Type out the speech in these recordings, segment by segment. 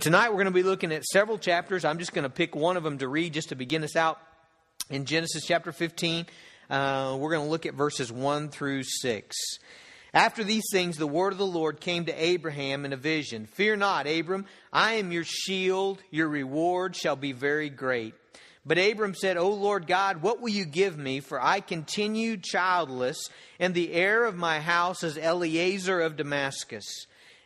Tonight we're going to be looking at several chapters. I'm just going to pick one of them to read just to begin us out. In Genesis chapter 15, uh, we're going to look at verses 1 through 6. After these things, the word of the Lord came to Abraham in a vision Fear not, Abram, I am your shield, your reward shall be very great. But Abram said, O Lord God, what will you give me? For I continue childless, and the heir of my house is Eliezer of Damascus.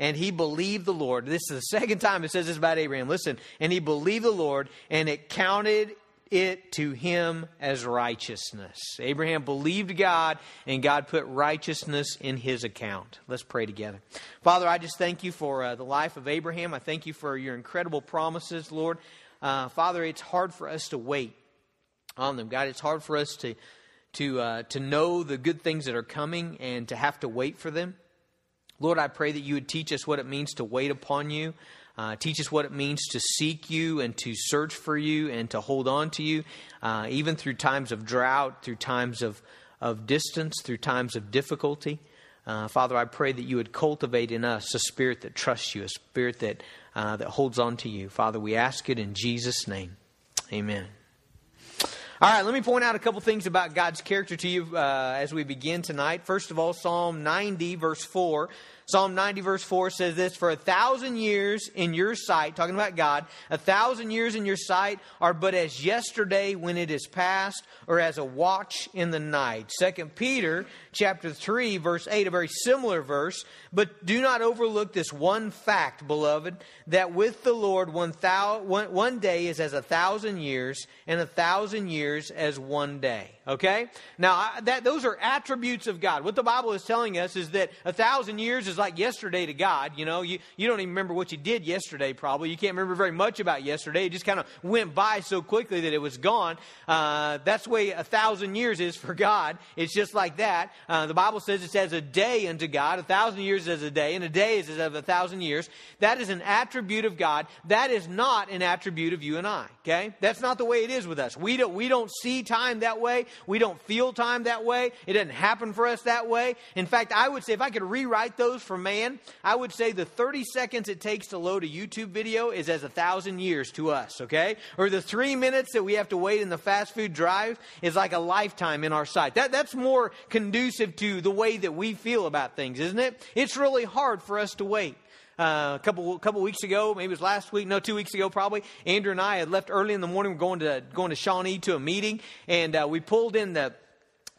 and he believed the Lord. This is the second time it says this about Abraham. Listen, and he believed the Lord, and it counted it to him as righteousness. Abraham believed God, and God put righteousness in his account. Let's pray together. Father, I just thank you for uh, the life of Abraham. I thank you for your incredible promises, Lord. Uh, Father, it's hard for us to wait on them. God, it's hard for us to to uh, to know the good things that are coming and to have to wait for them. Lord, I pray that you would teach us what it means to wait upon you. Uh, teach us what it means to seek you and to search for you and to hold on to you, uh, even through times of drought, through times of, of distance, through times of difficulty. Uh, Father, I pray that you would cultivate in us a spirit that trusts you, a spirit that, uh, that holds on to you. Father, we ask it in Jesus' name. Amen. All right, let me point out a couple things about God's character to you uh, as we begin tonight. First of all, Psalm 90, verse 4 Psalm 90, verse 4 says this For a thousand years in your sight, talking about God, a thousand years in your sight are but as yesterday when it is past, or as a watch in the night. Second Peter chapter 3, verse 8, a very similar verse. But do not overlook this one fact, beloved, that with the Lord one, thou, one, one day is as a thousand years, and a thousand years as one day. Okay? Now, that, those are attributes of God. What the Bible is telling us is that a thousand years is like yesterday to God. You know, you, you don't even remember what you did yesterday, probably. You can't remember very much about yesterday. It just kind of went by so quickly that it was gone. Uh, that's the way a thousand years is for God. It's just like that. Uh, the Bible says it's as a day unto God. A thousand years is a day, and a day is as of a thousand years. That is an attribute of God. That is not an attribute of you and I. Okay? That's not the way it is with us. We don't, we don't see time that way. We don't feel time that way. It doesn't happen for us that way. In fact, I would say if I could rewrite those for man, I would say the 30 seconds it takes to load a YouTube video is as a thousand years to us, okay? Or the three minutes that we have to wait in the fast food drive is like a lifetime in our sight. That, that's more conducive to the way that we feel about things, isn't it? It's really hard for us to wait. Uh, a couple couple weeks ago, maybe it was last week, no, two weeks ago probably. Andrew and I had left early in the morning. We're going to going to Shawnee to a meeting, and uh, we pulled in the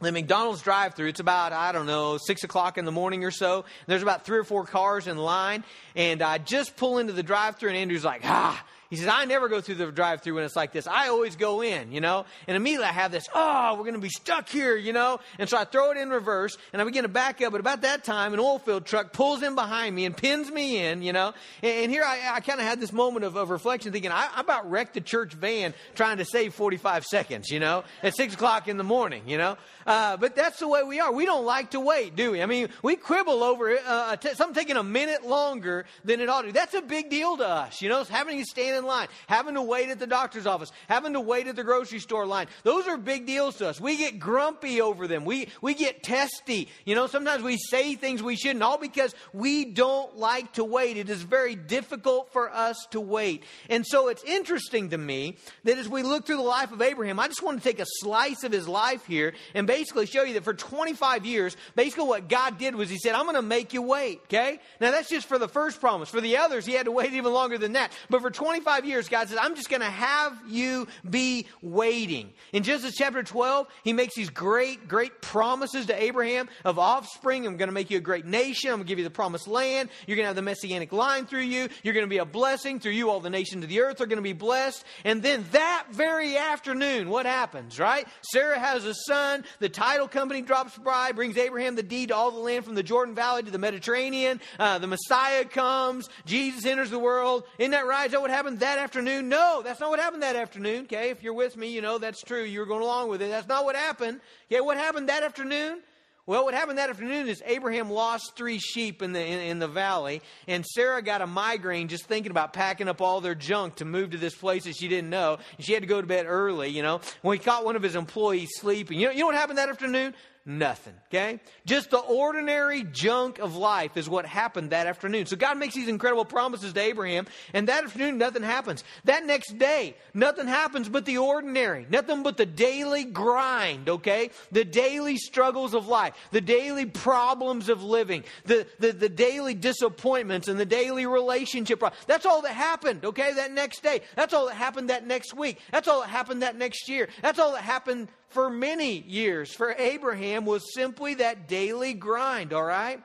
the McDonald's drive through, it's about, I don't know, six o'clock in the morning or so. There's about three or four cars in line. And I just pull into the drive through and Andrew's like, ah, he says, I never go through the drive through when it's like this. I always go in, you know? And immediately I have this, oh, we're going to be stuck here, you know? And so I throw it in reverse and I begin to back up. But about that time, an oil field truck pulls in behind me and pins me in, you know? And, and here I, I kind of had this moment of, of reflection thinking, I, I, about wrecked the church van trying to save 45 seconds, you know? At 6 o'clock in the morning, you know? Uh, but that's the way we are. We don't like to wait, do we? I mean, we quibble over uh, t- something taking a minute longer than it ought to. That's a big deal to us, you know? Having to stand in line, having to wait at the doctor's office, having to wait at the grocery store line. Those are big deals to us. We get grumpy over them. We, we get testy. You know, sometimes we say things we shouldn't, all because we don't like to wait. It is very difficult for us to wait. And so it's interesting to me that as we look through the life of Abraham, I just want to take a slice of his life here and basically show you that for 25 years, basically what God did was he said, I'm going to make you wait. Okay? Now that's just for the first promise. For the others, he had to wait even longer than that. But for 25 years, God says, I'm just going to have you be waiting. In Genesis chapter 12, he makes these great, great promises to Abraham of offspring. I'm going to make you a great nation. I'm going to give you the promised land. You're going to have the messianic line through you. You're going to be a blessing. Through you, all the nations of the earth are going to be blessed. And then that very afternoon, what happens, right? Sarah has a son. The title company drops by, brings Abraham the deed to all the land from the Jordan Valley to the Mediterranean. Uh, the Messiah comes. Jesus enters the world. Isn't that right? Is that what happened? That afternoon? No, that's not what happened that afternoon. Okay, if you're with me, you know that's true. You're going along with it. That's not what happened. Okay, what happened that afternoon? Well, what happened that afternoon is Abraham lost three sheep in the, in, in, the valley, and Sarah got a migraine just thinking about packing up all their junk to move to this place that she didn't know. And she had to go to bed early, you know. When he caught one of his employees sleeping, you know, you know what happened that afternoon? Nothing. Okay? Just the ordinary junk of life is what happened that afternoon. So God makes these incredible promises to Abraham, and that afternoon nothing happens. That next day, nothing happens but the ordinary, nothing but the daily grind, okay? The daily struggles of life, the daily problems of living, the, the, the daily disappointments and the daily relationship. That's all that happened, okay? That next day. That's all that happened that next week. That's all that happened that next year. That's all that happened for many years. For Abraham was simply that daily grind, all right?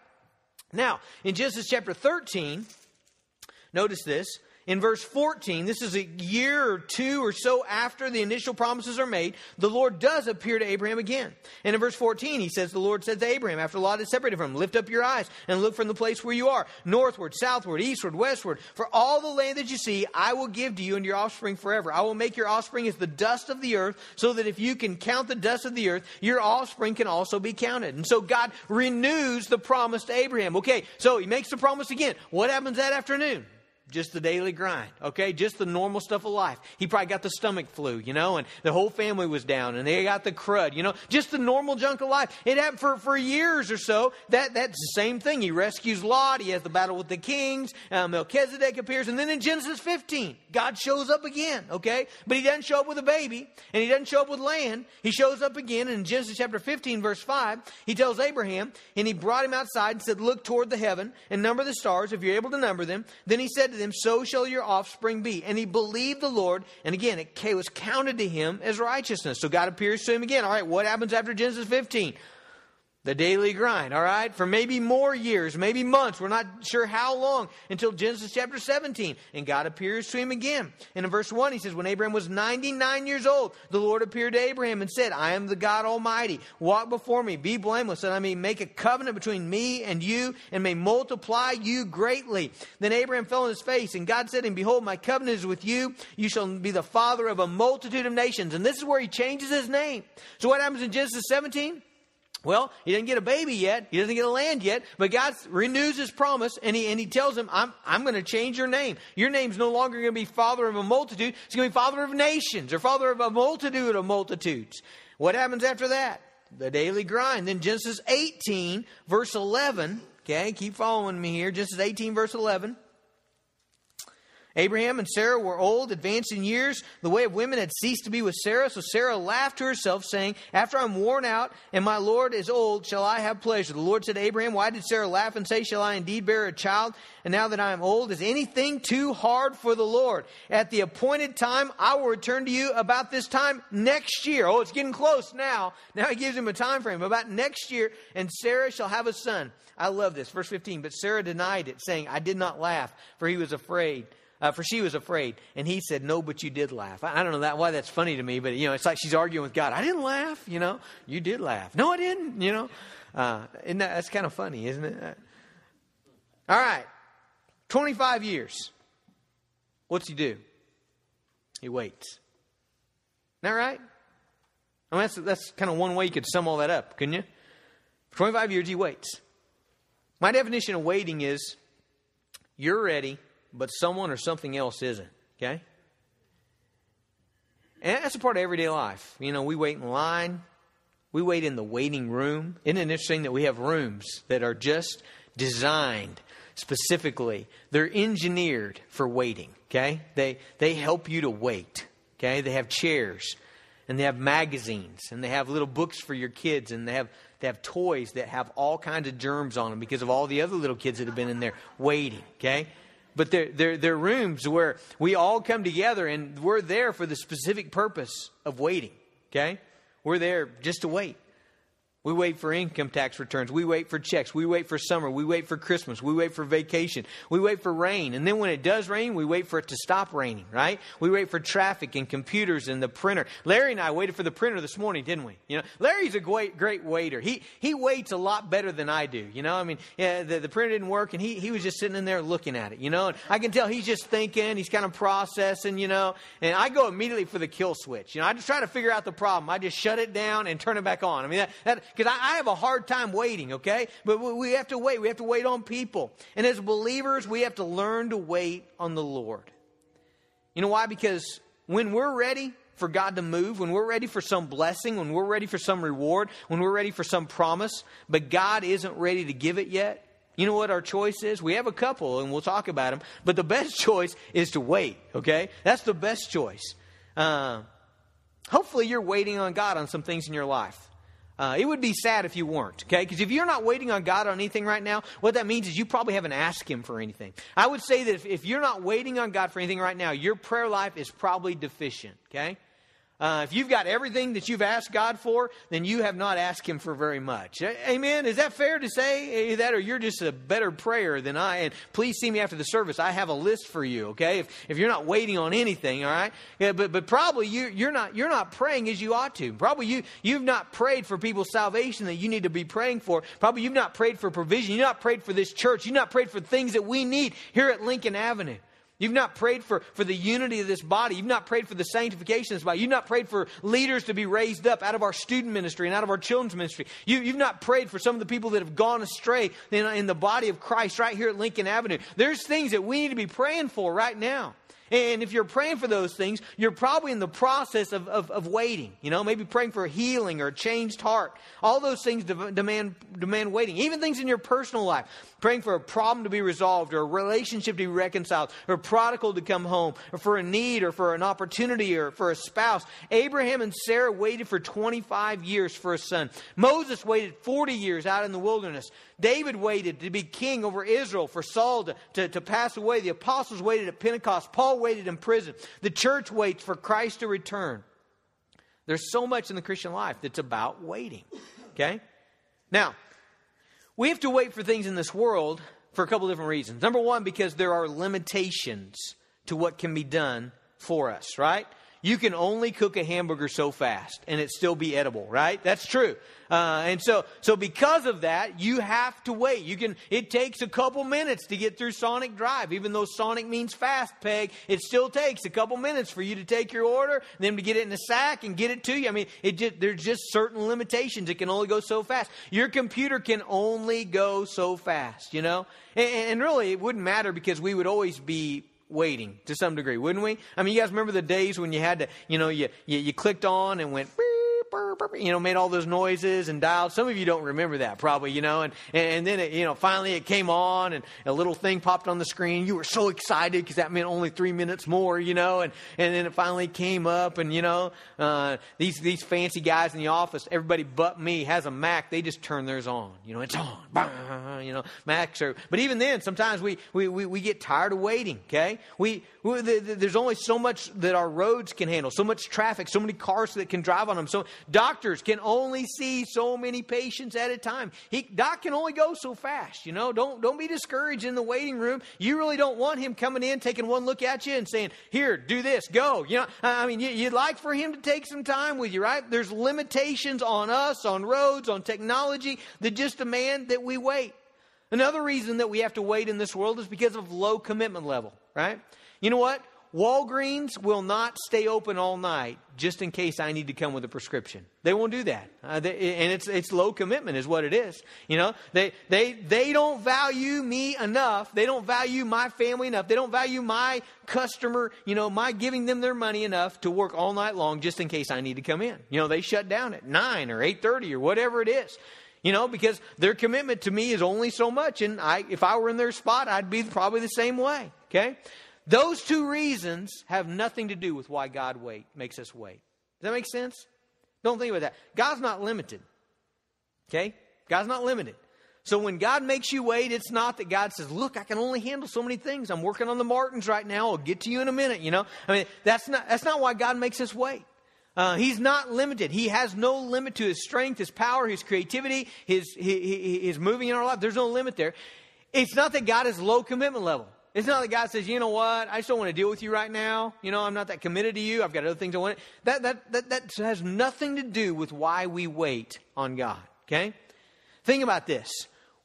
Now, in Genesis chapter 13, notice this in verse 14, this is a year or two or so after the initial promises are made, the Lord does appear to Abraham again. And in verse 14, he says, The Lord said to Abraham, after Lot is separated from him, Lift up your eyes and look from the place where you are, northward, southward, eastward, westward. For all the land that you see, I will give to you and your offspring forever. I will make your offspring as the dust of the earth, so that if you can count the dust of the earth, your offspring can also be counted. And so God renews the promise to Abraham. Okay, so he makes the promise again. What happens that afternoon? Just the daily grind, okay? Just the normal stuff of life. He probably got the stomach flu, you know, and the whole family was down and they got the crud, you know, just the normal junk of life. It happened for, for years or so. That, that's the same thing. He rescues Lot. He has the battle with the kings. Uh, Melchizedek appears. And then in Genesis 15, God shows up again, okay? But he doesn't show up with a baby and he doesn't show up with land. He shows up again in Genesis chapter 15, verse 5. He tells Abraham, and he brought him outside and said, Look toward the heaven and number the stars if you're able to number them. Then he said to them, So shall your offspring be. And he believed the Lord, and again, it was counted to him as righteousness. So God appears to him again. All right, what happens after Genesis 15? The daily grind, all right? For maybe more years, maybe months. We're not sure how long until Genesis chapter 17. And God appears to him again. And in verse 1, he says, When Abraham was 99 years old, the Lord appeared to Abraham and said, I am the God Almighty. Walk before me, be blameless, and I may make a covenant between me and you, and may multiply you greatly. Then Abraham fell on his face, and God said him, Behold, my covenant is with you. You shall be the father of a multitude of nations. And this is where he changes his name. So what happens in Genesis 17? Well, he doesn't get a baby yet. He doesn't get a land yet. But God renews his promise and he, and he tells him, I'm, I'm going to change your name. Your name's no longer going to be father of a multitude. It's going to be father of nations or father of a multitude of multitudes. What happens after that? The daily grind. Then Genesis 18, verse 11. Okay, keep following me here. Genesis 18, verse 11. Abraham and Sarah were old, advanced in years. The way of women had ceased to be with Sarah. So Sarah laughed to herself, saying, After I'm worn out and my Lord is old, shall I have pleasure? The Lord said to Abraham, Why did Sarah laugh and say, Shall I indeed bear a child? And now that I am old, is anything too hard for the Lord? At the appointed time, I will return to you about this time next year. Oh, it's getting close now. Now he gives him a time frame. About next year, and Sarah shall have a son. I love this. Verse 15. But Sarah denied it, saying, I did not laugh, for he was afraid. Uh, for she was afraid. And he said, No, but you did laugh. I, I, don't know that why that's funny to me, but you know, it's like she's arguing with God. I didn't laugh, you know. You did laugh. No, I didn't, you know. Uh, and that, that's kind of funny, isn't it? Uh, all right. 25 years. What's he do? He waits. Isn't that right? I mean, that's, that's kind of one way you could sum all that up, couldn't you? For 25 years, he waits. My definition of waiting is you're ready but someone or something else isn't. Okay? And that's a part of everyday life. You know, we wait in line, we wait in the waiting room. Isn't it interesting that we have rooms that are just designed specifically? They're engineered for waiting. Okay? They, they help you to wait. Okay? They have chairs and they have magazines and they have little books for your kids and they have they have toys that have all kinds of germs on them because of all the other little kids that have been in there waiting okay but they're, they're, they're rooms where we all come together and we're there for the specific purpose of waiting, okay? We're there just to wait. We wait for income tax returns. We wait for checks. We wait for summer. We wait for Christmas. We wait for vacation. We wait for rain. And then when it does rain, we wait for it to stop raining, right? We wait for traffic and computers and the printer. Larry and I waited for the printer this morning, didn't we? You know, Larry's a great, great waiter. He, he waits a lot better than I do. You know, I mean, yeah, the, the printer didn't work and he, he was just sitting in there looking at it, you know, and I can tell he's just thinking, he's kind of processing, you know, and I go immediately for the kill switch. You know, I just try to figure out the problem. I just shut it down and turn it back on. I mean, that, that, cause I, I have a hard time waiting, okay? But we have to wait. We have to wait on people. And as believers, we have to learn to wait on the Lord. You know why? Because when we're ready for God to move, when we're ready for some blessing, when we're ready for some reward, when we're ready for some promise, but God isn't ready to give it yet, you know what our choice is? We have a couple, and we'll talk about them. But the best choice is to wait. Okay, that's the best choice. Uh, hopefully, you're waiting on God on some things in your life. Uh, it would be sad if you weren't, okay? Because if you're not waiting on God on anything right now, what that means is you probably haven't asked Him for anything. I would say that if, if you're not waiting on God for anything right now, your prayer life is probably deficient, okay? Uh, if you've got everything that you've asked God for, then you have not asked Him for very much. Amen? Is that fair to say that, or you're just a better prayer than I? And please see me after the service. I have a list for you. Okay? If, if you're not waiting on anything, all right. Yeah, but but probably you you're not you're not praying as you ought to. Probably you you've not prayed for people's salvation that you need to be praying for. Probably you've not prayed for provision. You've not prayed for this church. You've not prayed for things that we need here at Lincoln Avenue. You've not prayed for, for the unity of this body. You've not prayed for the sanctification of this body. You've not prayed for leaders to be raised up out of our student ministry and out of our children's ministry. You, have not prayed for some of the people that have gone astray in, in the body of Christ right here at Lincoln Avenue. There's things that we need to be praying for right now. And if you're praying for those things, you're probably in the process of, of, of waiting. You know, maybe praying for healing or a changed heart. All those things demand, demand waiting. Even things in your personal life. Praying for a problem to be resolved or a relationship to be reconciled or a prodigal to come home or for a need or for an opportunity or for a spouse. Abraham and Sarah waited for 25 years for a son. Moses waited 40 years out in the wilderness. David waited to be king over Israel for Saul to, to, to pass away. The apostles waited at Pentecost. Paul waited in prison. The church waits for Christ to return. There's so much in the Christian life that's about waiting. Okay? Now, we have to wait for things in this world for a couple different reasons. Number one, because there are limitations to what can be done for us, right? You can only cook a hamburger so fast and it still be edible, right? That's true. Uh, and so, so because of that, you have to wait. You can, it takes a couple minutes to get through Sonic Drive. Even though Sonic means fast, Peg, it still takes a couple minutes for you to take your order, then to get it in a sack and get it to you. I mean, it just, there's just certain limitations. It can only go so fast. Your computer can only go so fast, you know? and, and really, it wouldn't matter because we would always be waiting to some degree, wouldn't we? I mean, you guys remember the days when you had to, you know, you, you, you clicked on and went, you know, made all those noises and dialed. Some of you don't remember that probably, you know, and, and then it, you know, finally it came on and a little thing popped on the screen. You were so excited because that meant only three minutes more, you know, and, and then it finally came up and, you know, uh, these, these fancy guys in the office, everybody but me has a Mac. They just turn theirs on, you know, it's on, you know, Macs are, but even then, sometimes we, we, we, we get tired of waiting, okay? We, we the, the, there's only so much that our roads can handle, so much traffic, so many cars that can drive on them. So Doctors can only see so many patients at a time. He, doc can only go so fast. You know, don't don't be discouraged in the waiting room. You really don't want him coming in, taking one look at you, and saying, "Here, do this, go." You know, I mean, you'd like for him to take some time with you, right? There's limitations on us, on roads, on technology that just demand that we wait. Another reason that we have to wait in this world is because of low commitment level, right? You know what? Walgreens will not stay open all night just in case I need to come with a prescription. They won't do that, uh, they, and it's it's low commitment is what it is. You know, they they they don't value me enough. They don't value my family enough. They don't value my customer. You know, my giving them their money enough to work all night long just in case I need to come in. You know, they shut down at nine or eight thirty or whatever it is you know, because their commitment to me is only so much. And I, if I were in their spot, I'd be probably the same way. Okay? Those two reasons have nothing to do with why God wait makes us wait. Does that make sense? Don't think about that. God's not limited. Okay? God's not limited. So when God makes you wait, it's not that God says, "Look, I can only handle so many things. I'm working on the Martins right now. I'll get to you in a minute." You know, I mean, that's not that's not why God makes us wait. Uh, he's not limited. He has no limit to his strength, his power, his creativity, his, his, his moving in our life. There's no limit there. It's not that God is low commitment level. It's not that God says, you know what, I just don't want to deal with you right now. You know, I'm not that committed to you. I've got other things I want. That, that, that, that has nothing to do with why we wait on God. Okay? Think about this.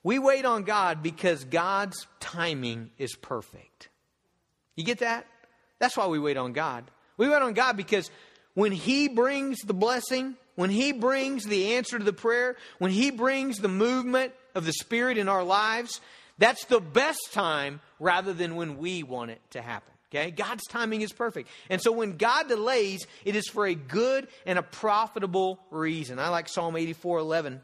We wait on God because God's timing is perfect. You get that? That's why we wait on God. We wait on God because when He brings the blessing, when He brings the answer to the prayer, when He brings the movement of the Spirit in our lives, that's the best time rather than when we want it to happen. Okay? God's timing is perfect. And so when God delays, it is for a good and a profitable reason. I like Psalm 84 11.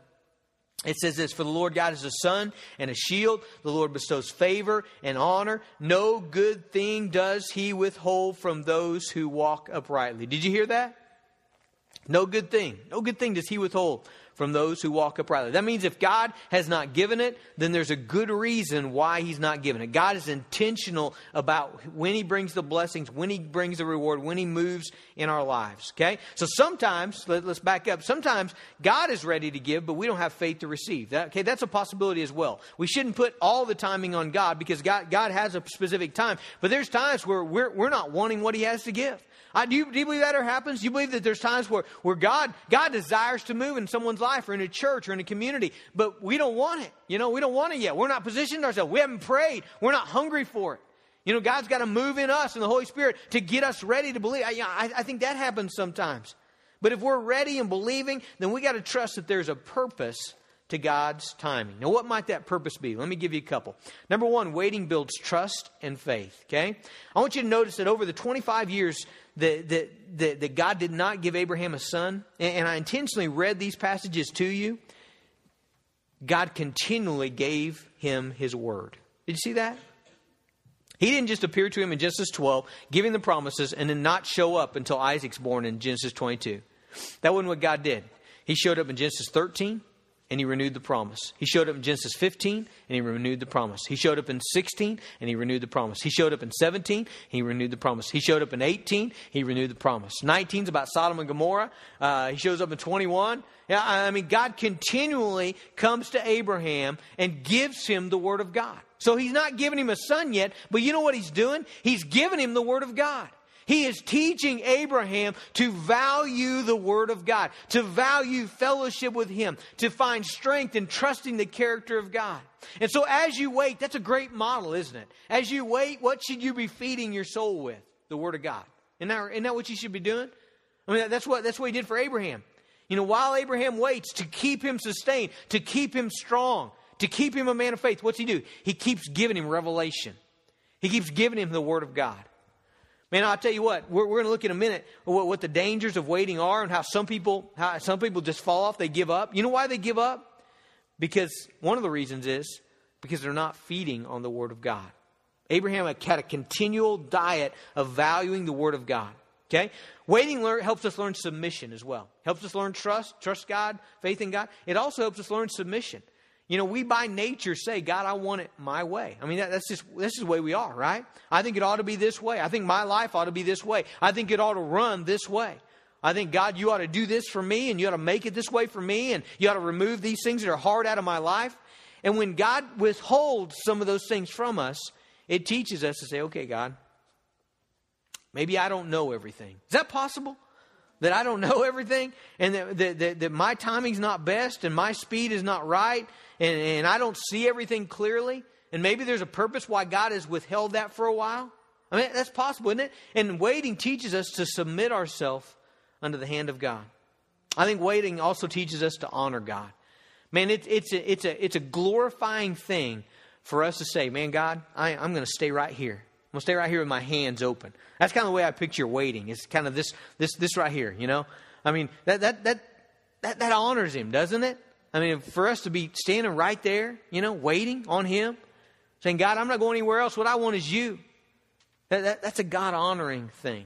It says this For the Lord God is a sun and a shield. The Lord bestows favor and honor. No good thing does he withhold from those who walk uprightly. Did you hear that? No good thing. No good thing does he withhold from those who walk uprightly. That means if God has not given it, then there's a good reason why He's not given it. God is intentional about when He brings the blessings, when He brings the reward, when He moves in our lives. Okay? So sometimes, let, us back up. Sometimes God is ready to give, but we don't have faith to receive. That, okay, that's a possibility as well. We shouldn't put all the timing on God because God, God has a specific time. But there's times where we're, we're not wanting what He has to give. I, do, you, do you believe that ever happens? Do you believe that there's times where, where God, God desires to move in someone's life or in a church or in a community, but we don't want it? You know, we don't want it yet. We're not positioned ourselves. We haven't prayed. We're not hungry for it. You know, God's got to move in us and the Holy Spirit to get us ready to believe. I, I, I think that happens sometimes. But if we're ready and believing, then we got to trust that there's a purpose to God's timing. Now, what might that purpose be? Let me give you a couple. Number one, waiting builds trust and faith, okay? I want you to notice that over the 25 years that, that, that, that God did not give Abraham a son, and, and I intentionally read these passages to you, God continually gave him his word. Did you see that? He didn't just appear to him in Genesis 12, giving the promises, and then not show up until Isaac's born in Genesis 22. That wasn't what God did. He showed up in Genesis 13, and he renewed the promise. He showed up in Genesis 15 and he renewed the promise. He showed up in 16 and he renewed the promise. He showed up in 17 he renewed the promise. He showed up in 18, he renewed the promise. 19 is about Sodom and Gomorrah. Uh, he shows up in 21. Yeah, I mean, God continually comes to Abraham and gives him the word of God. So he's not giving him a son yet, but you know what he's doing? He's giving him the word of God. He is teaching Abraham to value the Word of God, to value fellowship with Him, to find strength in trusting the character of God. And so as you wait, that's a great model, isn't it? As you wait, what should you be feeding your soul with? The Word of God. Isn't that, isn't that what you should be doing? I mean, that's what, that's what He did for Abraham. You know, while Abraham waits to keep him sustained, to keep him strong, to keep him a man of faith, what's he do? He keeps giving him revelation. He keeps giving him the Word of God. Man, I'll tell you what, we're, we're going to look in a minute what, what the dangers of waiting are and how some people, how some people just fall off, they give up. You know why they give up? Because one of the reasons is because they're not feeding on the Word of God. Abraham had a continual diet of valuing the Word of God. Okay? Waiting learn, helps us learn submission as well. Helps us learn trust, trust God, faith in God. It also helps us learn submission. You know, we by nature say, God, I want it my way. I mean, that, that's just, this is the way we are, right? I think it ought to be this way. I think my life ought to be this way. I think it ought to run this way. I think, God, you ought to do this for me and you ought to make it this way for me and you ought to remove these things that are hard out of my life. And when God withholds some of those things from us, it teaches us to say, okay, God, maybe I don't know everything. Is that possible? That I don't know everything and that, that, that, that my timing's not best and my speed is not right and, and I don't see everything clearly, and maybe there's a purpose why God has withheld that for a while. I mean, that's possible, isn't it? And waiting teaches us to submit ourselves under the hand of God. I think waiting also teaches us to honor God. Man, it, it's, a, it's, a, it's a glorifying thing for us to say, man, God, I, I'm going to stay right here. I'm to stay right here with my hands open. That's kind of the way I picture waiting. It's kind of this, this, this right here, you know? I mean, that, that, that, that, that honors Him, doesn't it? I mean, for us to be standing right there, you know, waiting on Him, saying, God, I'm not going anywhere else. What I want is you. That, that, that's a God honoring thing.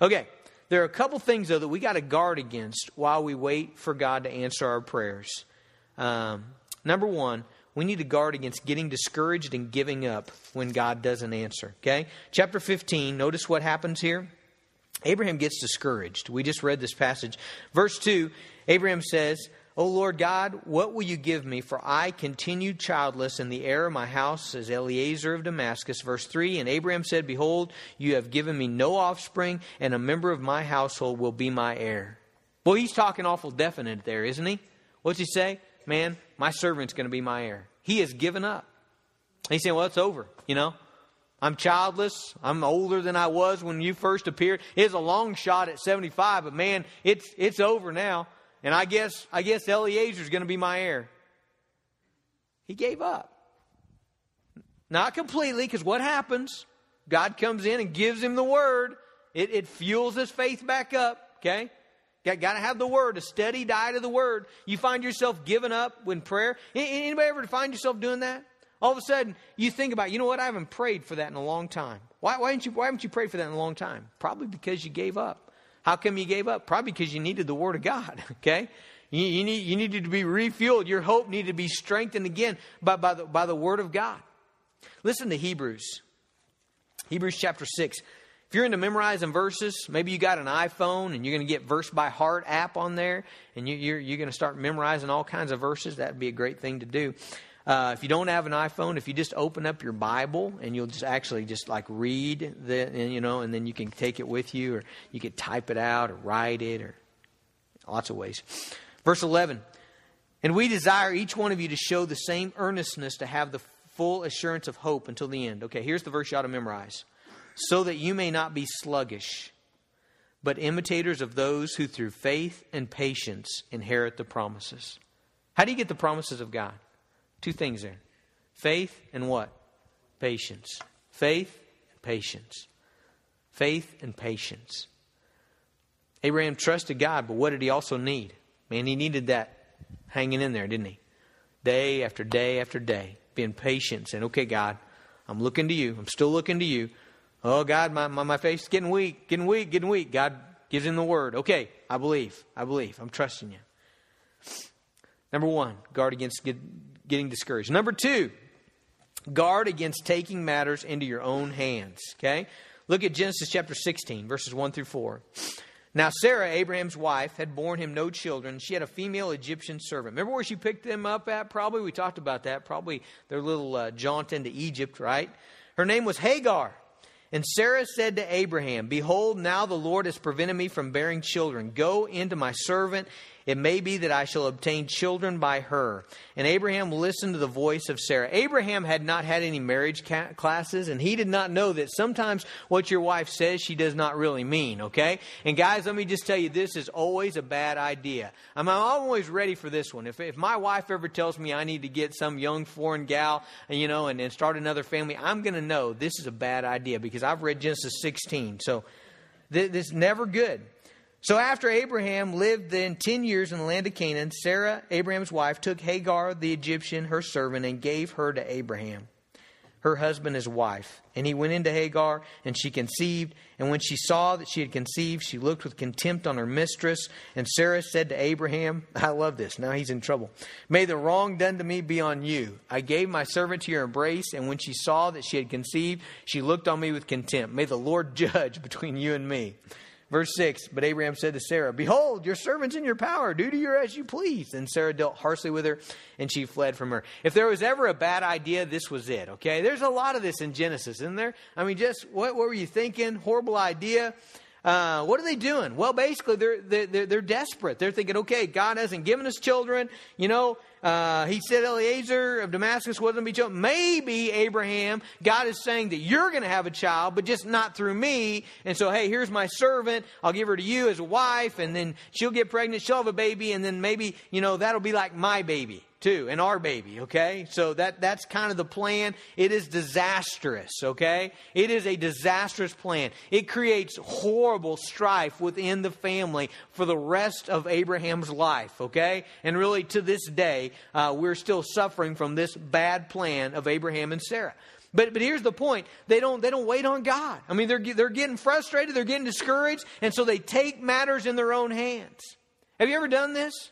Okay, there are a couple things, though, that we got to guard against while we wait for God to answer our prayers. Um, number one, we need to guard against getting discouraged and giving up when God doesn't answer. Okay? Chapter 15, notice what happens here. Abraham gets discouraged. We just read this passage. Verse 2 Abraham says, O Lord God, what will you give me? For I continue childless, and the heir of my house is Eliezer of Damascus. Verse 3 And Abraham said, Behold, you have given me no offspring, and a member of my household will be my heir. Well, he's talking awful definite there, isn't he? What's he say? Man, my servant's going to be my heir. He has given up. He said, Well, it's over, you know? I'm childless. I'm older than I was when you first appeared. It's a long shot at 75, but man, it's, it's over now. And I guess, I guess Eliezer is going to be my heir. He gave up. Not completely, because what happens? God comes in and gives him the word. It, it fuels his faith back up, okay? Got, got to have the word, a steady diet of the word. You find yourself giving up when prayer. Anybody ever find yourself doing that? All of a sudden, you think about, you know what? I haven't prayed for that in a long time. Why, why, didn't you, why haven't you prayed for that in a long time? Probably because you gave up. How come you gave up? Probably because you needed the Word of God, okay? You, you, need, you needed to be refueled. Your hope needed to be strengthened again by, by, the, by the Word of God. Listen to Hebrews. Hebrews chapter 6. If you're into memorizing verses, maybe you got an iPhone and you're going to get verse by heart app on there and you, you're, you're going to start memorizing all kinds of verses. That'd be a great thing to do. Uh, if you don't have an iPhone, if you just open up your Bible and you'll just actually just like read the, you know, and then you can take it with you, or you could type it out, or write it, or lots of ways. Verse 11. And we desire each one of you to show the same earnestness to have the full assurance of hope until the end. Okay, here's the verse you ought to memorize. So that you may not be sluggish, but imitators of those who through faith and patience inherit the promises. How do you get the promises of God? Two things there faith and what? Patience. Faith and patience. Faith and patience. Abraham trusted God, but what did he also need? Man, he needed that hanging in there, didn't he? Day after day after day, being patient, saying, Okay, God, I'm looking to you. I'm still looking to you. Oh, God, my, my, my getting weak, getting weak, getting weak. God gives him the word. Okay, I believe. I believe. I'm trusting you. Number one, guard against getting discouraged. Number two, guard against taking matters into your own hands. Okay? Look at Genesis chapter 16, verses 1 through 4. Now, Sarah, Abraham's wife, had borne him no children. She had a female Egyptian servant. Remember where she picked them up at? Probably. We talked about that. Probably their little uh, jaunt into Egypt, right? Her name was Hagar. And Sarah said to Abraham, Behold, now the Lord has prevented me from bearing children. Go into my servant it may be that I shall obtain children by her. And Abraham listened to the voice of Sarah. Abraham had not had any marriage ca- classes, and he did not know that sometimes what your wife says she does not really mean, okay? And guys, let me just tell you, this is always a bad idea. I'm, always ready for this one. If, if my wife ever tells me I need to get some young foreign gal, you know, and, and start another family, I'm going to know this is a bad idea because I've read Genesis 16. So this is never good. So after Abraham lived then 10 years in the land of Canaan, Sarah, Abraham's wife, took Hagar the Egyptian, her servant, and gave her to Abraham, her husband, his wife. And he went into Hagar, and she conceived. And when she saw that she had conceived, she looked with contempt on her mistress. And Sarah said to Abraham, I love this. Now he's in trouble. May the wrong done to me be on you. I gave my servant to your embrace, and when she saw that she had conceived, she looked on me with contempt. May the Lord judge between you and me. Verse 6 But Abraham said to Sarah, Behold, your servant's in your power. Do to her as you please. And Sarah dealt harshly with her, and she fled from her. If there was ever a bad idea, this was it, okay? There's a lot of this in Genesis, isn't there? I mean, just what, what were you thinking? Horrible idea. Uh, what are they doing? Well, basically, they're, they're, they're desperate. They're thinking, okay, God hasn't given us children. You know, uh, he said Eliezer of Damascus wasn't be chosen. Maybe Abraham, God is saying that you're going to have a child, but just not through me. And so, hey, here's my servant. I'll give her to you as a wife, and then she'll get pregnant. She'll have a baby, and then maybe, you know, that'll be like my baby too, and our baby, okay? So that, that's kind of the plan. It is disastrous, okay? It is a disastrous plan. It creates horrible strife within the family for the rest of Abraham's life, okay? And really, to this day, uh, we're still suffering from this bad plan of Abraham and Sarah. But, but here's the point. They don't, they don't wait on God. I mean, they're, they're getting frustrated. They're getting discouraged. And so they take matters in their own hands. Have you ever done this?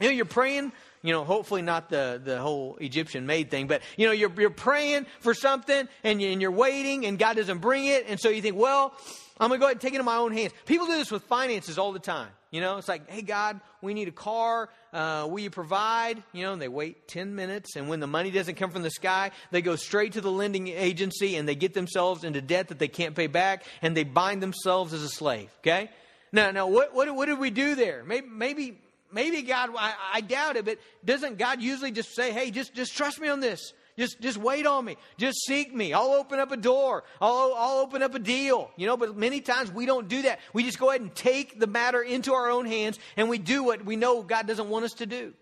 You know, you're praying you know, hopefully not the, the whole Egyptian maid thing, but, you know, you're, you're praying for something and, you, and you're waiting and God doesn't bring it. And so you think, well, I'm going to go ahead and take it in my own hands. People do this with finances all the time. You know, it's like, hey, God, we need a car. Uh, will you provide? You know, and they wait 10 minutes. And when the money doesn't come from the sky, they go straight to the lending agency and they get themselves into debt that they can't pay back and they bind themselves as a slave. Okay? Now, now what, what, what did we do there? Maybe, maybe, maybe God, I, I doubt it, but doesn't God usually just say, hey, just, just trust me on this? Just, just wait on me. Just seek me. I'll open up a door. I'll, I'll open up a deal. You know, but many times we don't do that. We just go ahead and take the matter into our own hands and we do what we know God doesn't want us to do.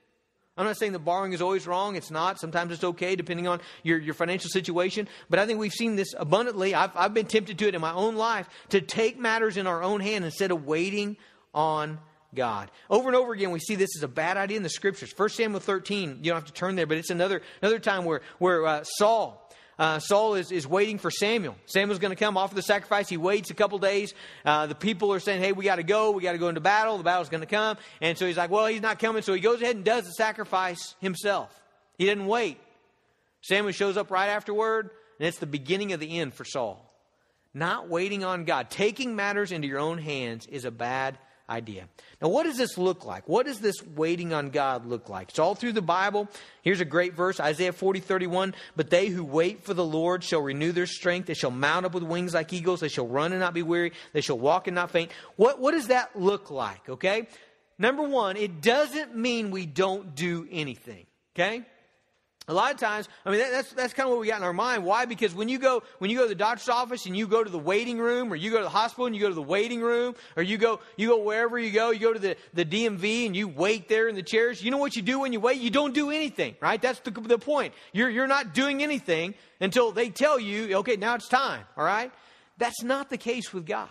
I'm not saying the borrowing is always wrong. It's not. Sometimes it's okay depending on your, your financial situation. But I think we've seen this abundantly. I've, I've been tempted to it in my own life to take matters in our own hand instead of waiting on God. Over and over again, we see this as a bad idea in the scriptures. 1 Samuel 13, you don't have to turn there, but it's another, another time where, where uh, Saul, uh, Saul is, is waiting for Samuel. Samuel's going to come, offer the sacrifice. He waits a couple days. Uh, the people are saying, hey, we got to go. We got to go into battle. The battle's going to come. And so he's like, well, he's not coming. So he goes ahead and does the sacrifice himself. He didn't wait. Samuel shows up right afterward, and it's the beginning of the end for Saul. Not waiting on God, taking matters into your own hands is a bad idea. Now, what does this look like? What does this waiting on God look like? It's all through the Bible. Here's a great verse Isaiah 40, 31. But they who wait for the Lord shall renew their strength. They shall mount up with wings like eagles. They shall run and not be weary. They shall walk and not faint. What, what does that look like? Okay? Number one, it doesn't mean we don't do anything. Okay? A lot of times, I mean, that, that's, that's kind of what we got in our mind. Why? Because when you go, when you go to the doctor's office and you go to the waiting room, or you go to the hospital and you go to the waiting room, or you go, you go wherever you go, you go to the, the DMV and you wait there in the chairs. You know what you do when you wait? You don't do anything, right? That's the, the point. You're, you're not doing anything until they tell you, okay, now it's time, all right? That's not the case with God.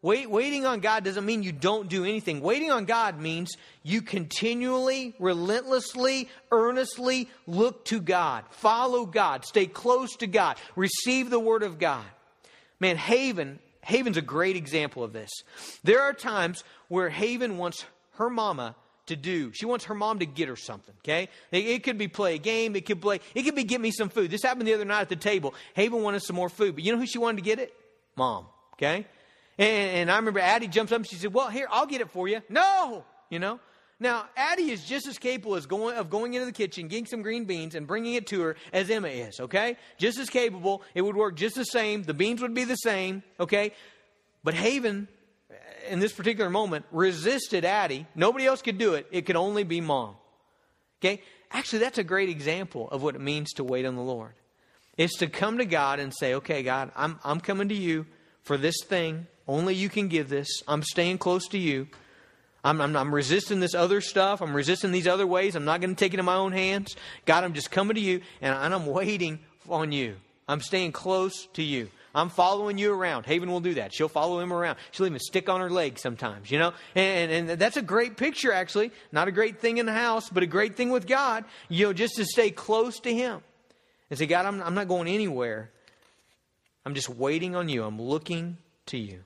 Wait, waiting on God doesn't mean you don't do anything. Waiting on God means you continually, relentlessly, earnestly look to God, follow God, stay close to God, receive the Word of God. Man, Haven, Haven's a great example of this. There are times where Haven wants her mama to do. She wants her mom to get her something, okay? It, could be play a game, it could play, it could be get me some food. This happened the other night at the table. Haven wanted some more food, but you know who she wanted to get it? Mom, okay? And, and I remember Addie jumps up and she said, Well, here, I'll get it for you. No! You know? Now, Addie is just as capable as going, of going into the kitchen, getting some green beans, and bringing it to her as Emma is, okay? Just as capable. It would work just the same. The beans would be the same, okay? But Haven, uh, in this particular moment, resisted Addie. Nobody else could do it. It could only be mom. Okay? Actually, that's a great example of what it means to wait on the Lord. It's to come to God and say, okay, God, I'm, I'm coming to you for this thing. Only you can give this. I'm staying close to you. I'm, I'm, I'm, resisting this other stuff. I'm resisting these other ways. I'm not going to take it in my own hands. God, I'm just coming to you and, I'm waiting on you. I'm staying close to you. I'm following you around. Haven will do that. She'll follow him around. She'll even stick on her leg sometimes, you know? And, and, and that's a great picture, actually. Not a great thing in the house, but a great thing with God, you know, just to stay close to Him. And say, God, I'm, I'm not going anywhere. I'm just waiting on you. I'm looking to you.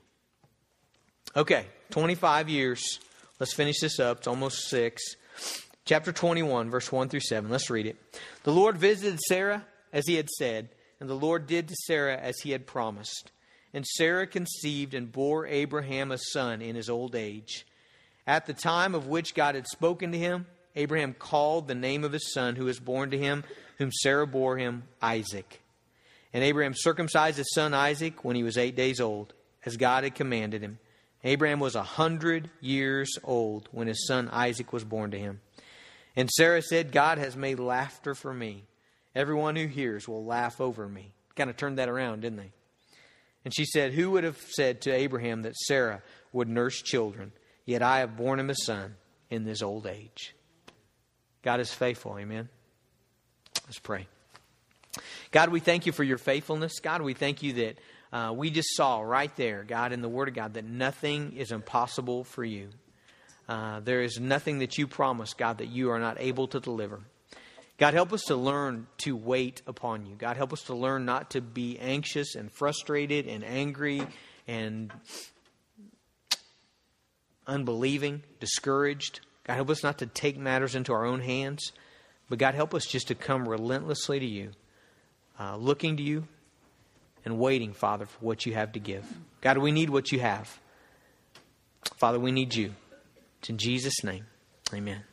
Okay, 25 years. Let's finish this up. It's almost 6. Chapter 21, verse 1 through 7. Let's read it. The Lord visited Sarah as he had said, and the Lord did to Sarah as he had promised. And Sarah conceived and bore Abraham a son in his old age. At the time of which God had spoken to him, Abraham called the name of his son who was born to him, whom Sarah bore him, Isaac. And Abraham circumcised his son Isaac when he was eight days old, as God had commanded him. Abraham was a hundred years old when his son Isaac was born to him. And Sarah said, God has made laughter for me. Everyone who hears will laugh over me. Kind of turned that around, didn't they? And she said, Who would have said to Abraham that Sarah would nurse children? Yet I have borne him a son in this old age. God is faithful, amen. Let's pray. God, we thank you for your faithfulness. God, we thank you that uh, we just saw right there, God, in the Word of God, that nothing is impossible for you. Uh, there is nothing that you promise, God, that you are not able to deliver. God, help us to learn to wait upon you. God, help us to learn not to be anxious and frustrated and angry and unbelieving, discouraged. God, help us not to take matters into our own hands. But God, help us just to come relentlessly to you, uh, looking to you, and waiting, Father, for what you have to give. God, we need what you have. Father, we need you. It's in Jesus' name. Amen.